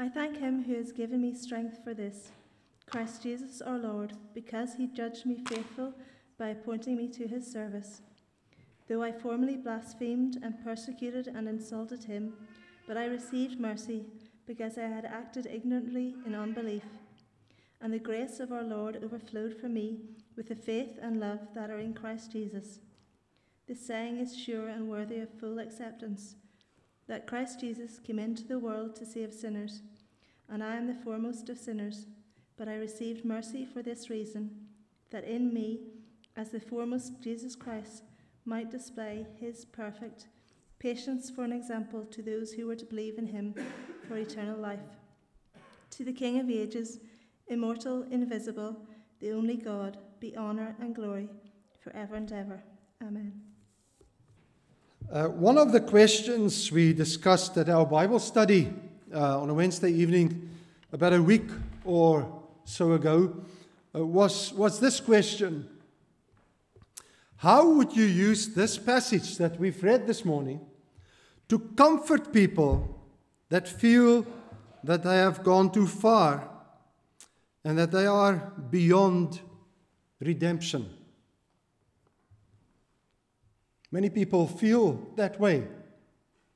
I thank him who has given me strength for this, Christ Jesus our Lord, because he judged me faithful by appointing me to his service. Though I formerly blasphemed and persecuted and insulted him, but I received mercy because I had acted ignorantly in unbelief. And the grace of our Lord overflowed for me with the faith and love that are in Christ Jesus. This saying is sure and worthy of full acceptance that Christ Jesus came into the world to save sinners, and I am the foremost of sinners. But I received mercy for this reason, that in me, as the foremost Jesus Christ, might display his perfect patience for an example to those who were to believe in him for eternal life. To the King of ages, immortal, invisible, the only God, be honour and glory for ever and ever. Amen. Uh, one of the questions we discussed at our Bible study uh, on a Wednesday evening about a week or so ago uh, was, was this question How would you use this passage that we've read this morning to comfort people that feel that they have gone too far and that they are beyond redemption? Many people feel that way.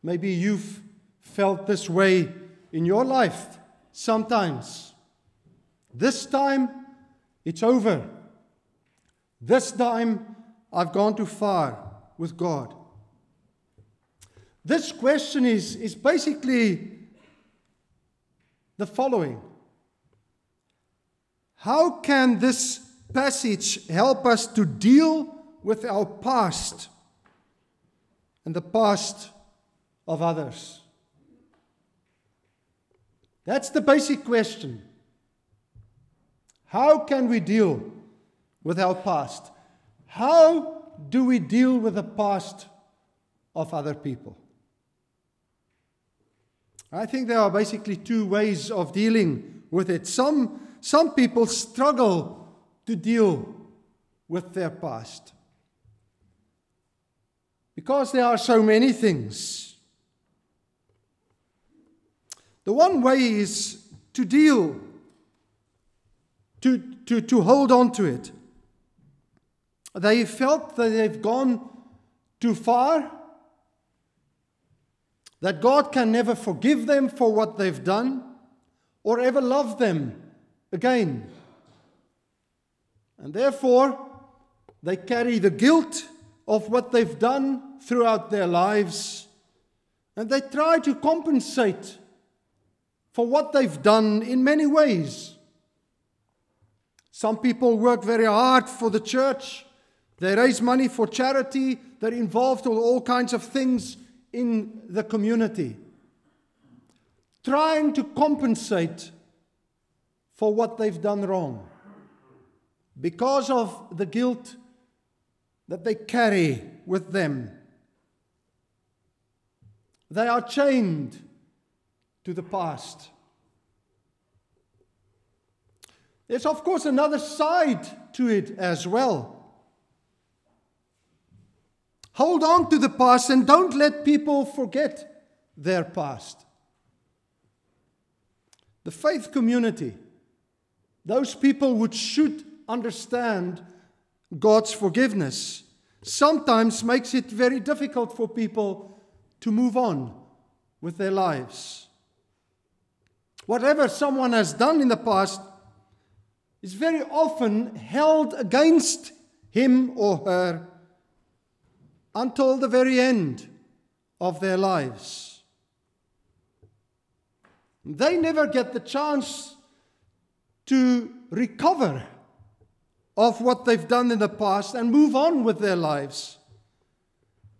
Maybe you've felt this way in your life sometimes. This time, it's over. This time, I've gone too far with God. This question is, is basically the following How can this passage help us to deal with our past? And the past of others? That's the basic question. How can we deal with our past? How do we deal with the past of other people? I think there are basically two ways of dealing with it. Some, some people struggle to deal with their past. Because there are so many things. The one way is to deal, to, to, to hold on to it. They felt that they've gone too far, that God can never forgive them for what they've done or ever love them again. And therefore, they carry the guilt of what they've done throughout their lives, and they try to compensate for what they've done in many ways. Some people work very hard for the church. They raise money for charity. They're involved with all kinds of things in the community, trying to compensate for what they've done wrong because of the guilt that they carry with them. They are chained to the past. There's, of course, another side to it as well. Hold on to the past and don't let people forget their past. The faith community, those people which should understand God's forgiveness sometimes makes it very difficult for people to move on with their lives. Whatever someone has done in the past is very often held against him or her until the very end of their lives. They never get the chance to recover of what they've done in the past and move on with their lives.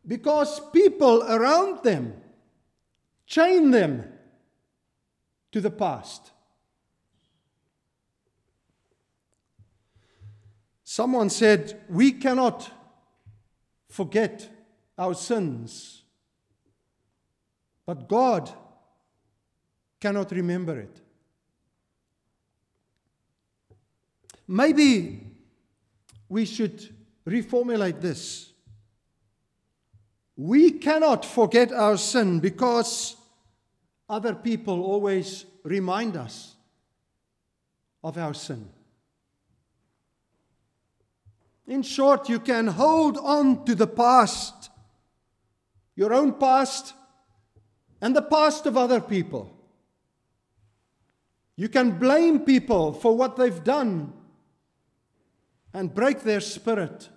Because people around them chain them to the past. Someone said, We cannot forget our sins, but God cannot remember it. Maybe we should reformulate this. We cannot forget our sin because other people always remind us of our sin. In short, you can hold on to the past, your own past, and the past of other people. You can blame people for what they've done and break their spirit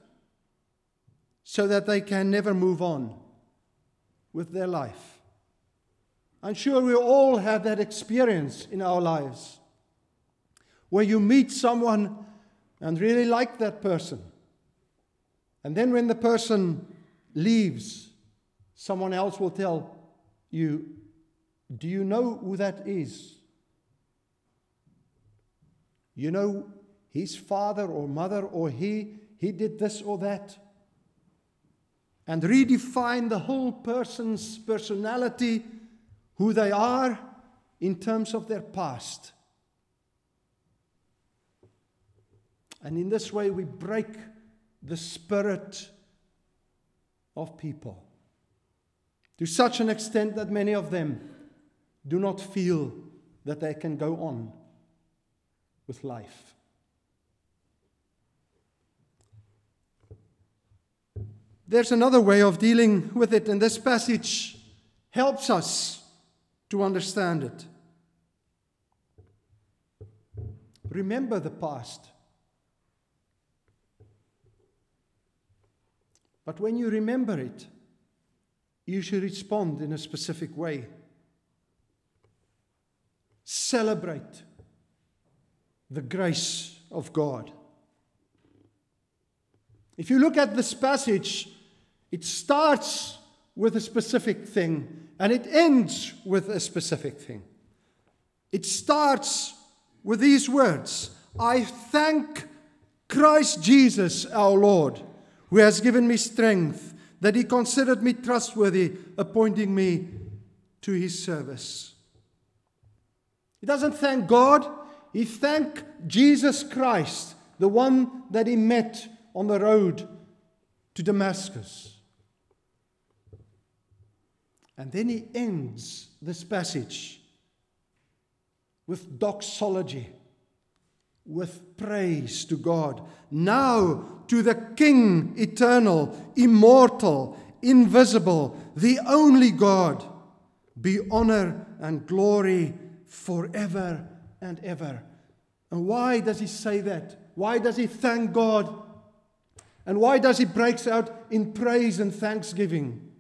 so that they can never move on with their life. I'm sure we all have that experience in our lives where you meet someone and really like that person. And then when the person leaves, someone else will tell you, Do you know who that is? You know, his father or mother or he, he did this or that. And redefine the whole person's personality, who they are in terms of their past. And in this way, we break the spirit of people to such an extent that many of them do not feel that they can go on with life. There's another way of dealing with it, and this passage helps us to understand it. Remember the past. But when you remember it, you should respond in a specific way. Celebrate the grace of God. If you look at this passage, it starts with a specific thing and it ends with a specific thing. It starts with these words I thank Christ Jesus our Lord, who has given me strength, that he considered me trustworthy, appointing me to his service. He doesn't thank God, he thanked Jesus Christ, the one that he met on the road to Damascus. And then he ends this passage with doxology, with praise to God. Now to the King eternal, immortal, invisible, the only God, be honor and glory forever and ever. And why does he say that? Why does he thank God? And why does he breaks out in praise and thanksgiving?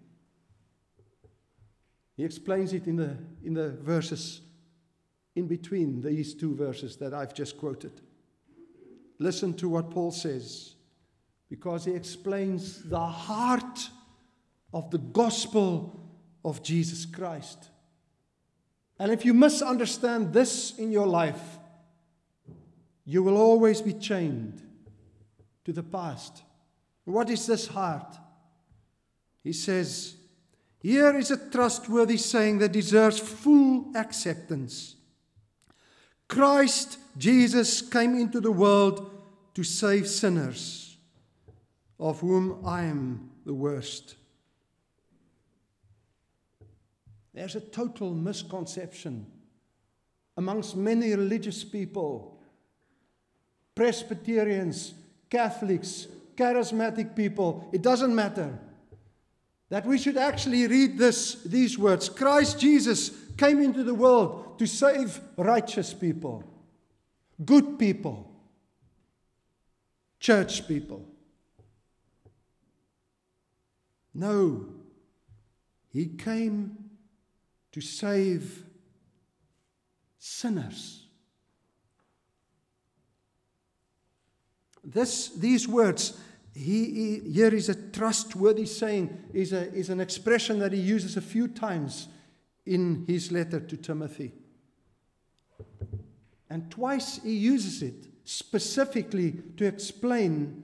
He explains it in the, in the verses in between these two verses that I've just quoted. Listen to what Paul says, because he explains the heart of the gospel of Jesus Christ. And if you misunderstand this in your life, you will always be chained to the past. What is this heart? He says, Here is a trustworthy saying that deserves full acceptance. Christ Jesus came into the world to save sinners, of whom I am the worst. There's a total misconception amongst many religious people, Presbyterians, Catholics, charismatic people, it doesn't matter. That we should actually read this, these words Christ Jesus came into the world to save righteous people, good people, church people. No, he came to save sinners. This, these words, he, he, here is a trustworthy saying, is, a, is an expression that he uses a few times in his letter to Timothy. And twice he uses it specifically to explain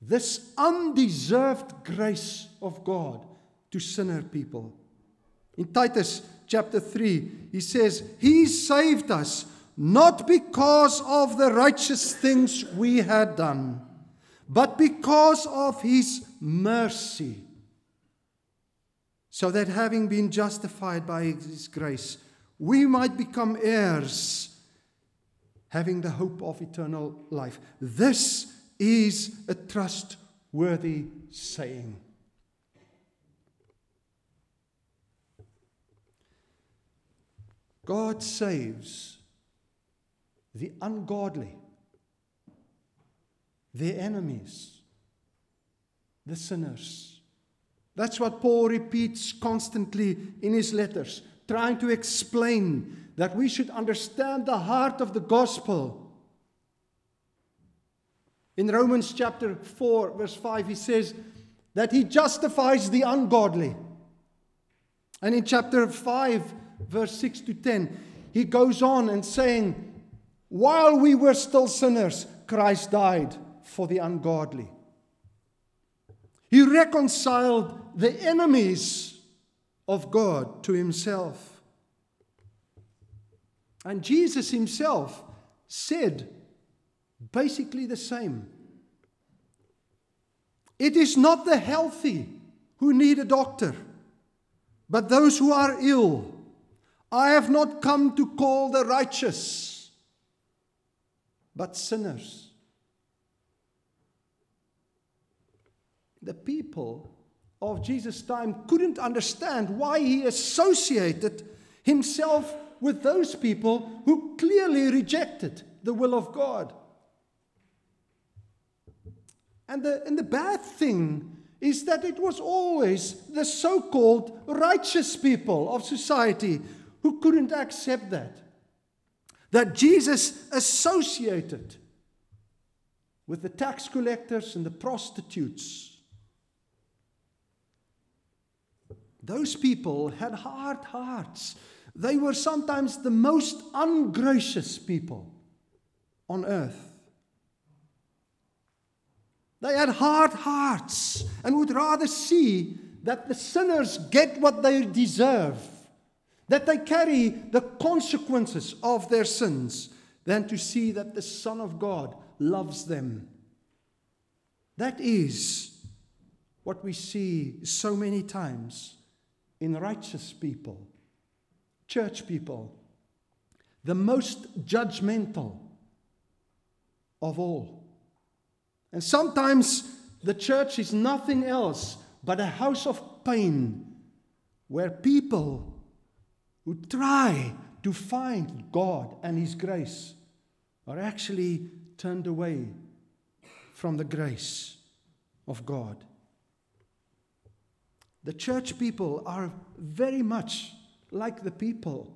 this undeserved grace of God to sinner people. In Titus chapter 3, he says, He saved us not because of the righteous things we had done, but because of His mercy. So that having been justified by His grace, we might become heirs, having the hope of eternal life. This is a trustworthy saying. God saves the ungodly, their enemies, the sinners. That's what Paul repeats constantly in his letters, trying to explain that we should understand the heart of the gospel. In Romans chapter 4, verse 5, he says that he justifies the ungodly. And in chapter 5, verse 6 to 10, he goes on and saying, While we were still sinners, Christ died for the ungodly. He reconciled the enemies of God to himself. And Jesus himself said basically the same. It is not the healthy who need a doctor, but those who are ill. I have not come to call the righteous, but sinners. The people of Jesus' time couldn't understand why he associated himself with those people who clearly rejected the will of God. And the, and the bad thing is that it was always the so called righteous people of society who couldn't accept that. That Jesus associated with the tax collectors and the prostitutes. Those people had hard hearts. They were sometimes the most ungracious people on earth. They had hard hearts and would rather see that the sinners get what they deserve that they carry the consequences of their sins than to see that the Son of God loves them. That is what we see so many times in righteous people, church people, the most judgmental of all. And sometimes the church is nothing else but a house of pain where people who try to find God and His grace are actually turned away from the grace of God. The church people are very much like the people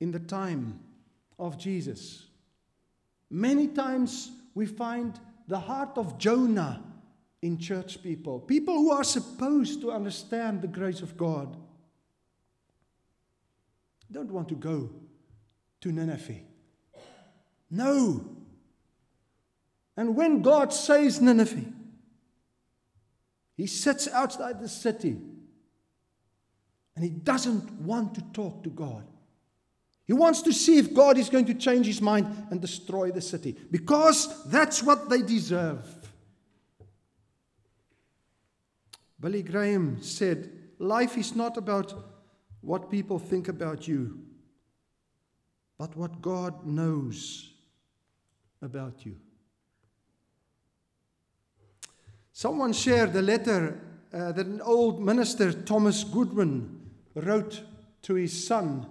in the time of Jesus. Many times we find the heart of Jonah in church people, people who are supposed to understand the grace of God don't want to go to Nineveh. No. And when God says Nineveh, he sits outside the city and he doesn't want to talk to God. He wants to see if God is going to change his mind and destroy the city because that's what they deserve. Billy Graham said, Life is not about what people think about you, but what God knows about you. Someone shared a letter uh, that an old minister, Thomas Goodwin, wrote to his son.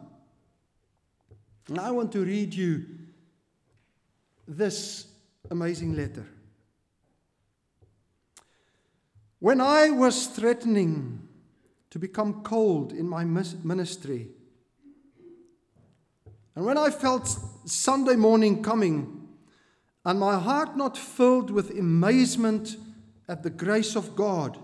And I want to read you this amazing letter. When I was threatening to become cold in my ministry. And when I felt Sunday morning coming, and my heart not filled with amazement at the grace of God,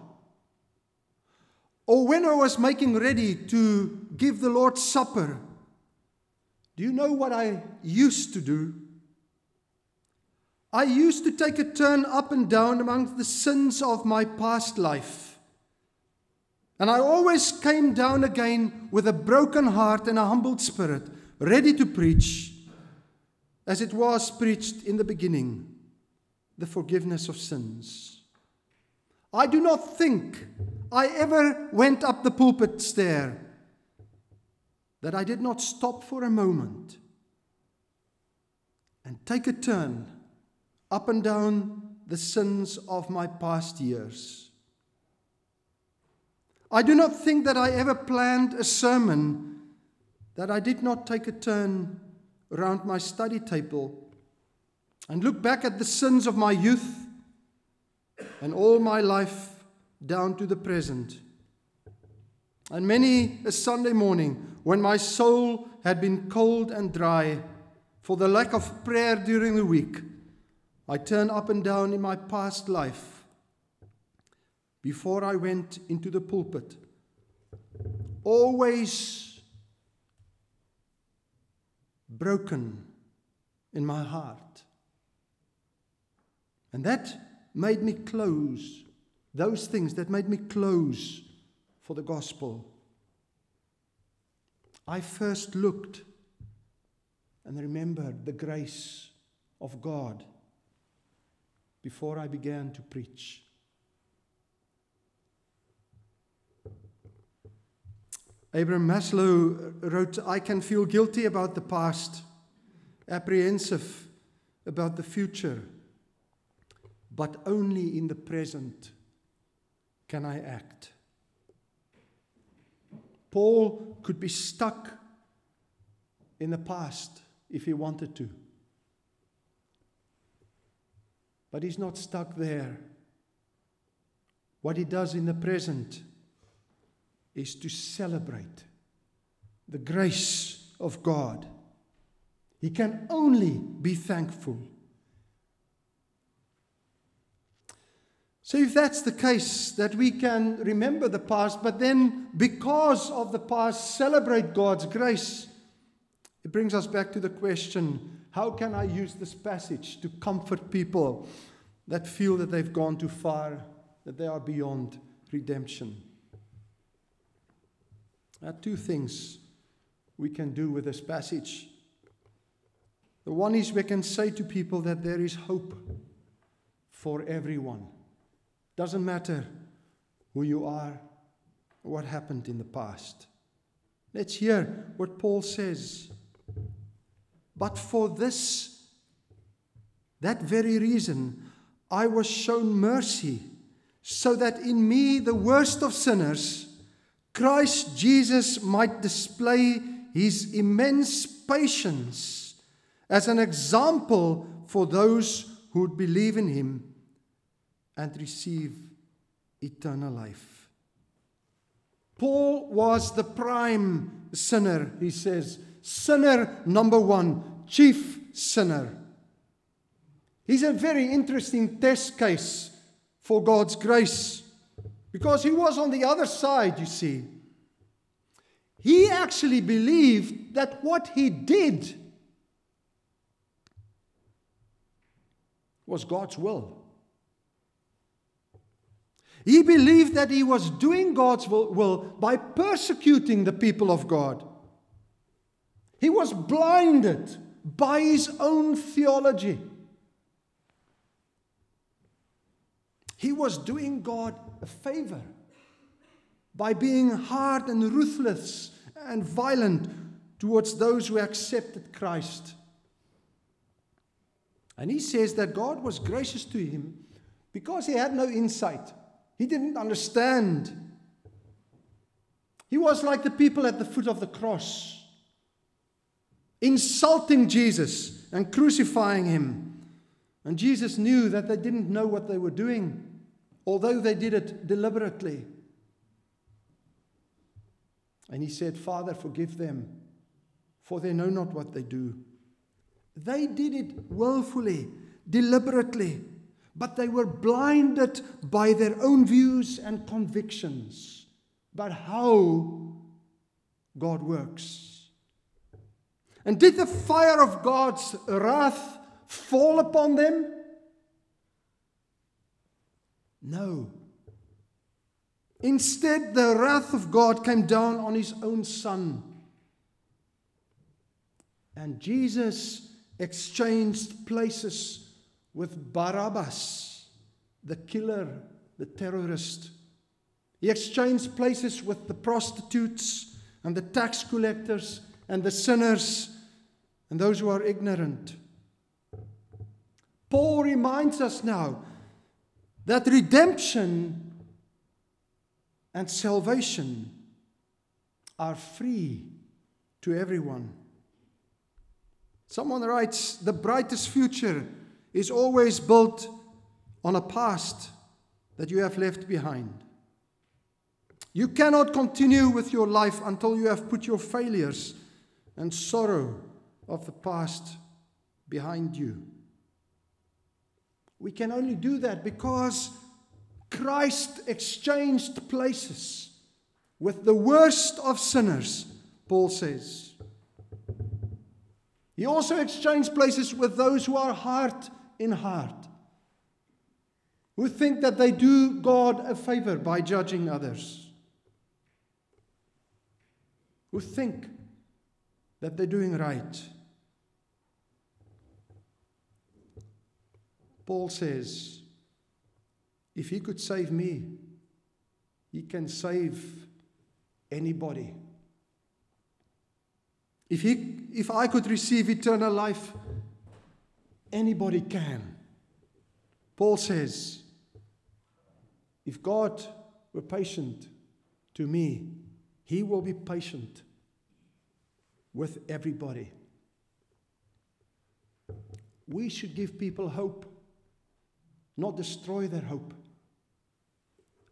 or when I was making ready to give the Lord's Supper, do you know what I used to do? I used to take a turn up and down among the sins of my past life and I always came down again with a broken heart and a humbled spirit, ready to preach, as it was preached in the beginning, the forgiveness of sins. I do not think I ever went up the pulpit stair that I did not stop for a moment and take a turn up and down the sins of my past years. I do not think that I ever planned a sermon that I did not take a turn around my study table and look back at the sins of my youth and all my life down to the present. And many a Sunday morning, when my soul had been cold and dry for the lack of prayer during the week, I turned up and down in my past life before I went into the pulpit. Always broken in my heart. And that made me close, those things that made me close for the gospel. I first looked and remembered the grace of God before I began to preach. Abraham Maslow wrote, I can feel guilty about the past, apprehensive about the future, but only in the present can I act. Paul could be stuck in the past if he wanted to. But he's not stuck there. What he does in the present is to celebrate the grace of God. He can only be thankful. So, if that's the case, that we can remember the past, but then because of the past, celebrate God's grace, it brings us back to the question how can I use this passage to comfort people that feel that they've gone too far, that they are beyond redemption? There are two things we can do with this passage. The one is we can say to people that there is hope for everyone. Doesn't matter who you are, what happened in the past. Let's hear what Paul says. But for this, that very reason, I was shown mercy, so that in me, the worst of sinners, Christ Jesus might display his immense patience as an example for those who would believe in him and receive eternal life. Paul was the prime sinner, he says. Sinner number one, chief sinner. He's a very interesting test case for God's grace because he was on the other side, you see. He actually believed that what he did was God's will. He believed that he was doing God's will by persecuting the people of God. He was blinded by his own theology. He was doing God a favor by being hard and ruthless and violent towards those who accepted Christ. And he says that God was gracious to him because he had no insight. He didn't understand. He was like the people at the foot of the cross, insulting Jesus and crucifying him. And Jesus knew that they didn't know what they were doing, although they did it deliberately. And he said, Father, forgive them, for they know not what they do. They did it willfully, deliberately but they were blinded by their own views and convictions about how God works. And did the fire of God's wrath fall upon them? No. Instead, the wrath of God came down on his own son. And Jesus exchanged places with Barabbas, the killer, the terrorist. He exchanged places with the prostitutes, and the tax collectors and the sinners and those who are ignorant. Paul reminds us now that redemption and salvation are free to everyone. Someone writes The brightest future is always built on a past that you have left behind. You cannot continue with your life until you have put your failures and sorrow of the past behind you. We can only do that because Christ exchanged places with the worst of sinners, Paul says. He also exchanged places with those who are hard in heart, who think that they do God a favor by judging others, who think that they're doing right. Paul says, if he could save me, he can save anybody. If, he, if I could receive eternal life, anybody can. Paul says, if God were patient to me, he will be patient with everybody. We should give people hope, not destroy their hope.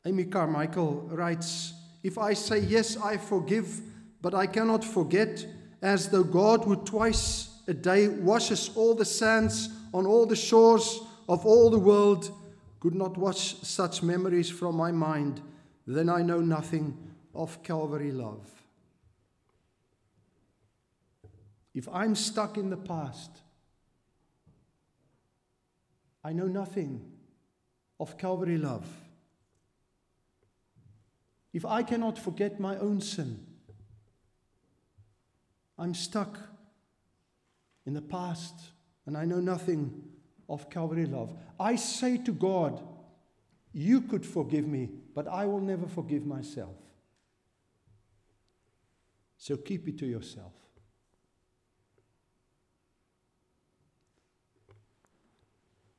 Amy Carmichael writes If I say, Yes, I forgive, but I cannot forget, as though God who twice a day washes all the sands on all the shores of all the world could not wash such memories from my mind, then I know nothing of Calvary love. If I'm stuck in the past, I know nothing of Calvary love. If I cannot forget my own sin, I'm stuck in the past and I know nothing of Calvary love. I say to God, You could forgive me, but I will never forgive myself. So keep it to yourself.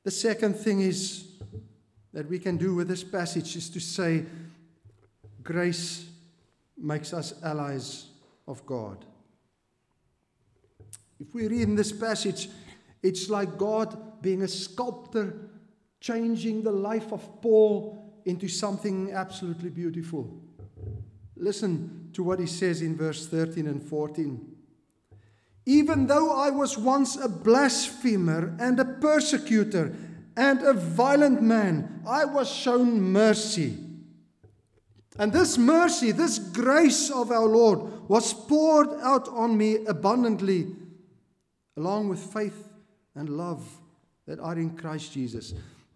The second thing is that we can do with this passage is to say, grace makes us allies of God. If we read in this passage, it's like God being a sculptor, changing the life of Paul into something absolutely beautiful. Listen to what he says in verse 13 and 14. Even though I was once a blasphemer and a persecutor and a violent man, I was shown mercy. And this mercy, this grace of our Lord, was poured out on me abundantly along with faith and love that are in Christ Jesus.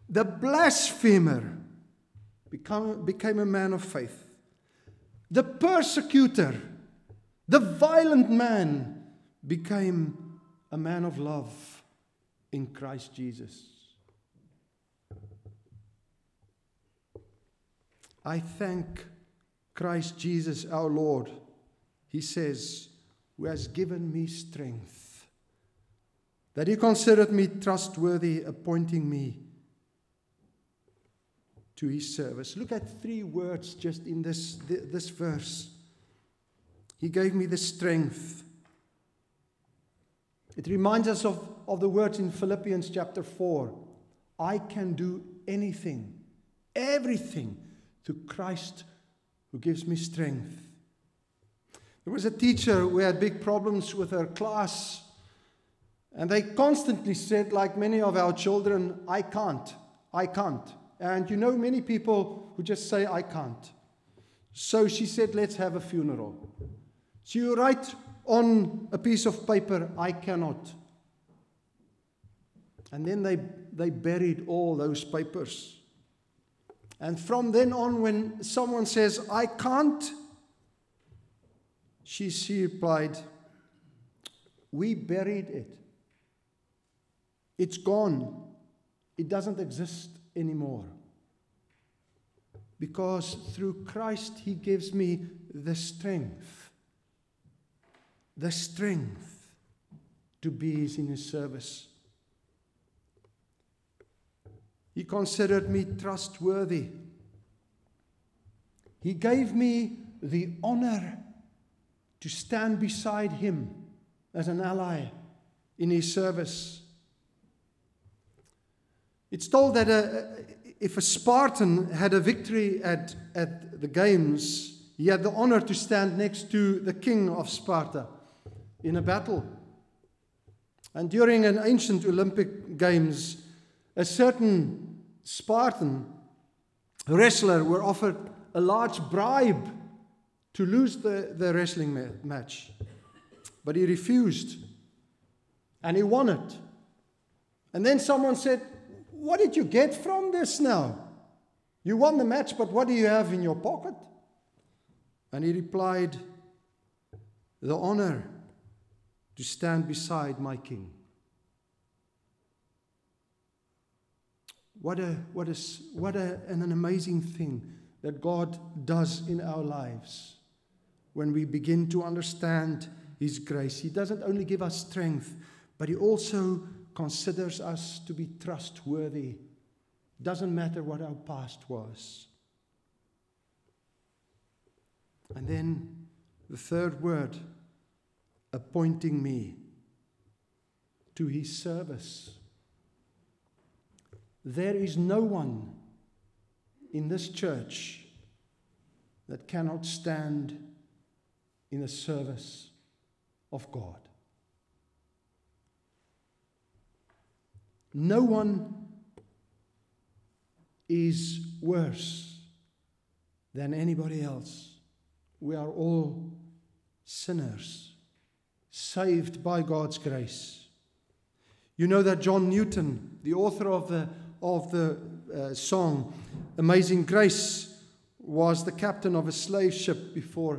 The blasphemer become, became a man of faith. The persecutor, the violent man, became a man of love in Christ Jesus. I thank Christ Jesus our Lord. He says, who has given me strength that he considered me trustworthy, appointing me to his service. Look at three words just in this, this verse. He gave me the strength. It reminds us of, of the words in Philippians chapter 4 I can do anything, everything through Christ who gives me strength. There was a teacher who had big problems with her class and they constantly said, like many of our children, I can't, I can't. And you know, many people who just say, I can't. So she said, let's have a funeral. So you write on a piece of paper, I cannot. And then they, they buried all those papers. And from then on, when someone says, I can't, she, she replied, We buried it. It's gone. It doesn't exist anymore. Because through Christ, He gives me the strength the strength to be in his service. He considered me trustworthy. He gave me the honor to stand beside him as an ally in his service. It's told that a, if a Spartan had a victory at, at the games, he had the honor to stand next to the king of Sparta in a battle. And during an ancient Olympic Games, a certain Spartan wrestler were offered a large bribe to lose the, the wrestling ma- match. But he refused. And he won it. And then someone said, What did you get from this now? You won the match, but what do you have in your pocket? And he replied, The honor to stand beside my king. What, a, what, a, what a, an amazing thing that God does in our lives when we begin to understand His grace. He doesn't only give us strength, but He also considers us to be trustworthy. Doesn't matter what our past was. And then the third word appointing me to his service. There is no one in this church that cannot stand in the service of God. No one is worse than anybody else. We are all sinners, saved by God's grace. You know that John Newton, the author of the, of the uh, song Amazing Grace, was the captain of a slave ship before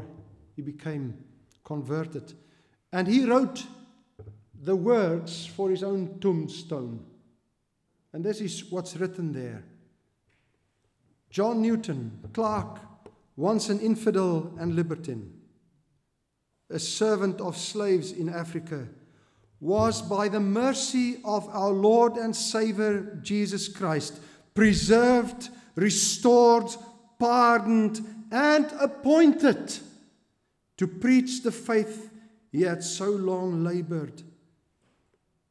he became converted. And he wrote the words for his own tombstone. And this is what's written there John Newton, Clerk, once an infidel and libertine, a servant of slaves in Africa, was by the mercy of our Lord and Savior Jesus Christ preserved, restored, pardoned, and appointed to preach the faith he had so long labored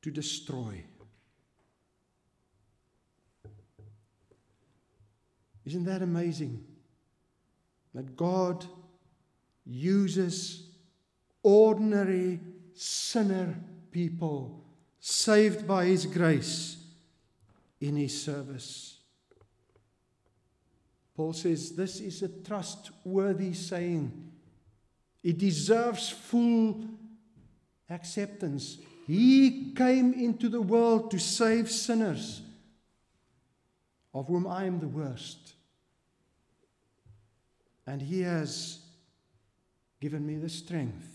to destroy. Isn't that amazing? That God uses ordinary sinner people saved by His grace in His service. Paul says this is a trustworthy saying. It deserves full acceptance. He came into the world to save sinners, of whom I am the worst. And He has given me the strength.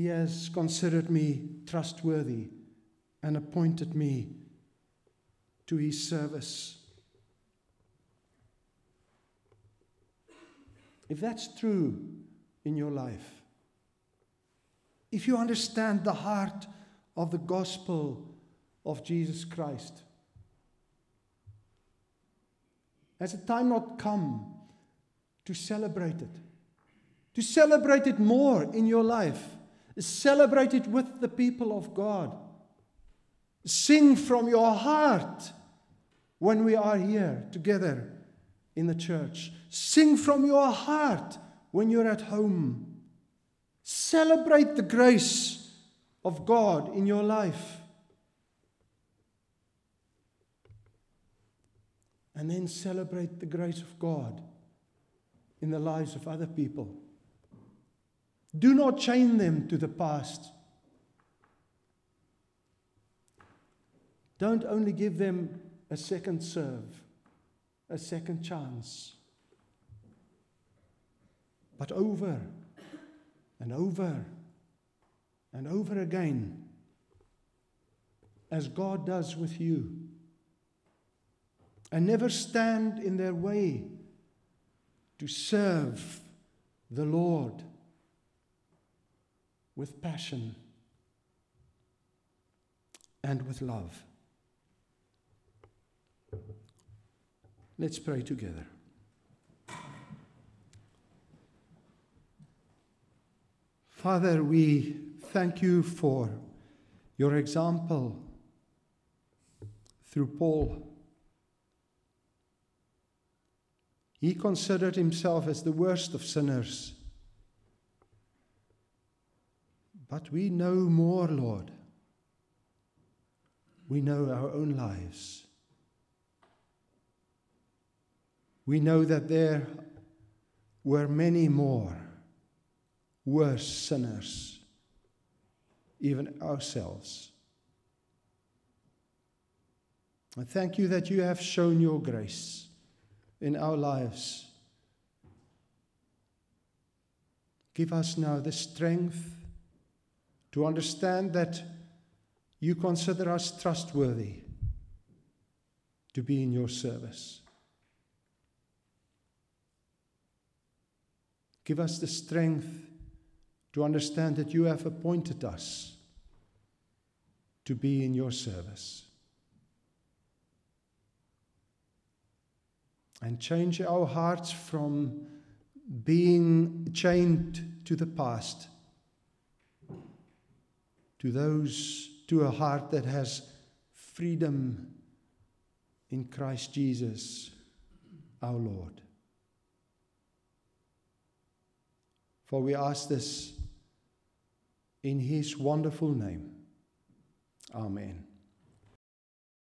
He has considered me trustworthy and appointed me to His service. If that's true in your life, if you understand the heart of the gospel of Jesus Christ, has the time not come to celebrate it? To celebrate it more in your life. Celebrate it with the people of God. Sing from your heart when we are here together in the church. Sing from your heart when you're at home. Celebrate the grace of God in your life. And then celebrate the grace of God in the lives of other people. Do not chain them to the past. Don't only give them a second serve, a second chance, but over and over and over again, as God does with you. And never stand in their way to serve the Lord with passion, and with love. Let's pray together. Father, we thank you for your example through Paul. He considered himself as the worst of sinners. But we know more, Lord. We know our own lives. We know that there were many more worse sinners, even ourselves. I thank you that you have shown your grace in our lives. Give us now the strength to understand that you consider us trustworthy to be in your service. Give us the strength to understand that you have appointed us to be in your service. And change our hearts from being chained to the past to those to a heart that has freedom in Christ Jesus our Lord. For we ask this in his wonderful name. Amen.